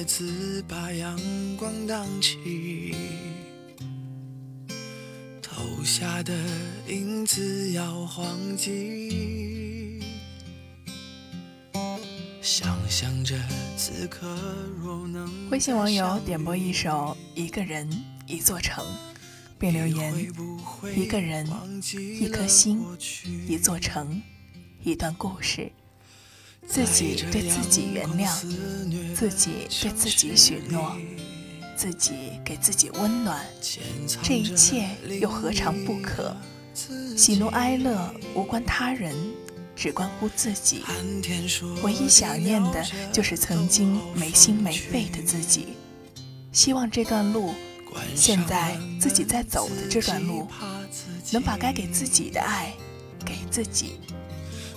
停的叶子把阳光荡起，投下的影子摇晃起，想象着此刻若能。微信网友点播一首《一个人一座城》，并留言：一个人，一颗心，一座城，一段故事。自己对自己原谅，自己对自己许诺，自己给自己温暖，这一切又何尝不可？喜怒哀乐无关他人，只关乎自己。唯一想念的就是曾经没心没肺的自己。希望这段路，现在自己在走的这段路，能把该给自己的爱给自己。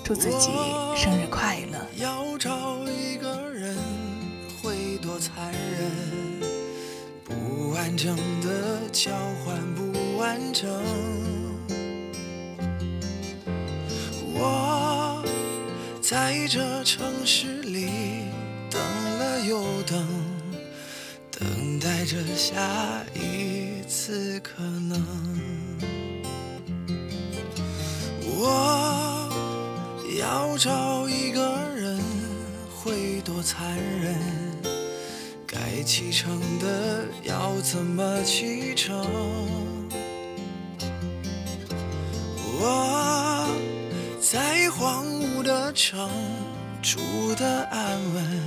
祝自己生日快乐。要找一个人会多残忍不完整的交换不完整我在这城市里等了又等等待着下一次可能。找一个人会多残忍？该启程的要怎么启程？我在荒芜的城住的安稳，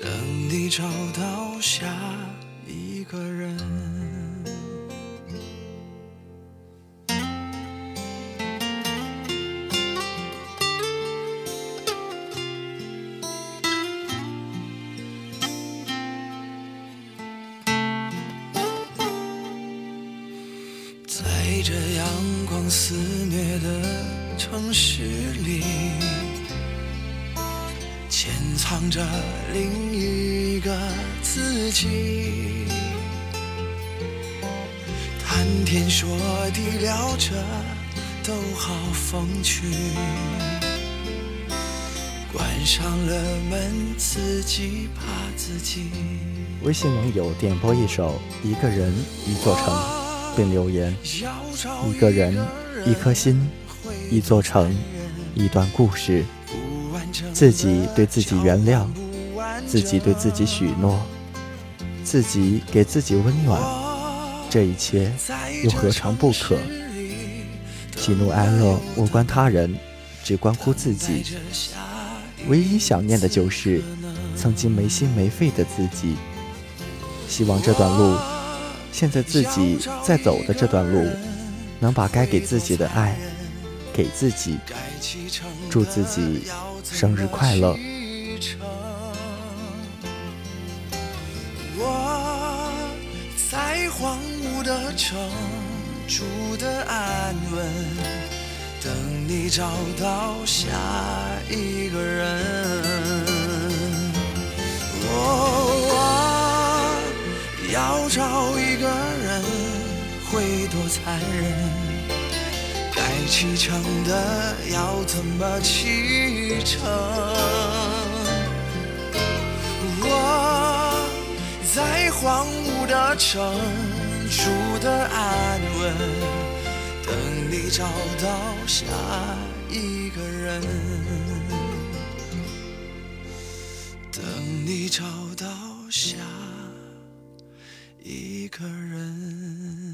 等你找到下一个人。这阳光肆虐的城市里，潜藏着另一个自己。谈天说地聊着都好风趣，关上了门自己怕自己。微信网友点播一首《一个人一座城》。并留言：一个人，一颗心，一座城，一段故事。自己对自己原谅，自己对自己许诺，自己给自己温暖。这一切又何尝不可？喜怒哀乐无关他人，只关乎自己。唯一想念的就是曾经没心没肺的自己。希望这段路。现在自己在走的这段路，能把该给自己的爱给自己，祝自己生日快乐。我在荒芜的城住的安稳，等你找到下一个人。要要找一个人会多残忍？该启程的要怎么启程？我在荒芜的城住的安稳，等你找到下一个人，等你找到下。一个人。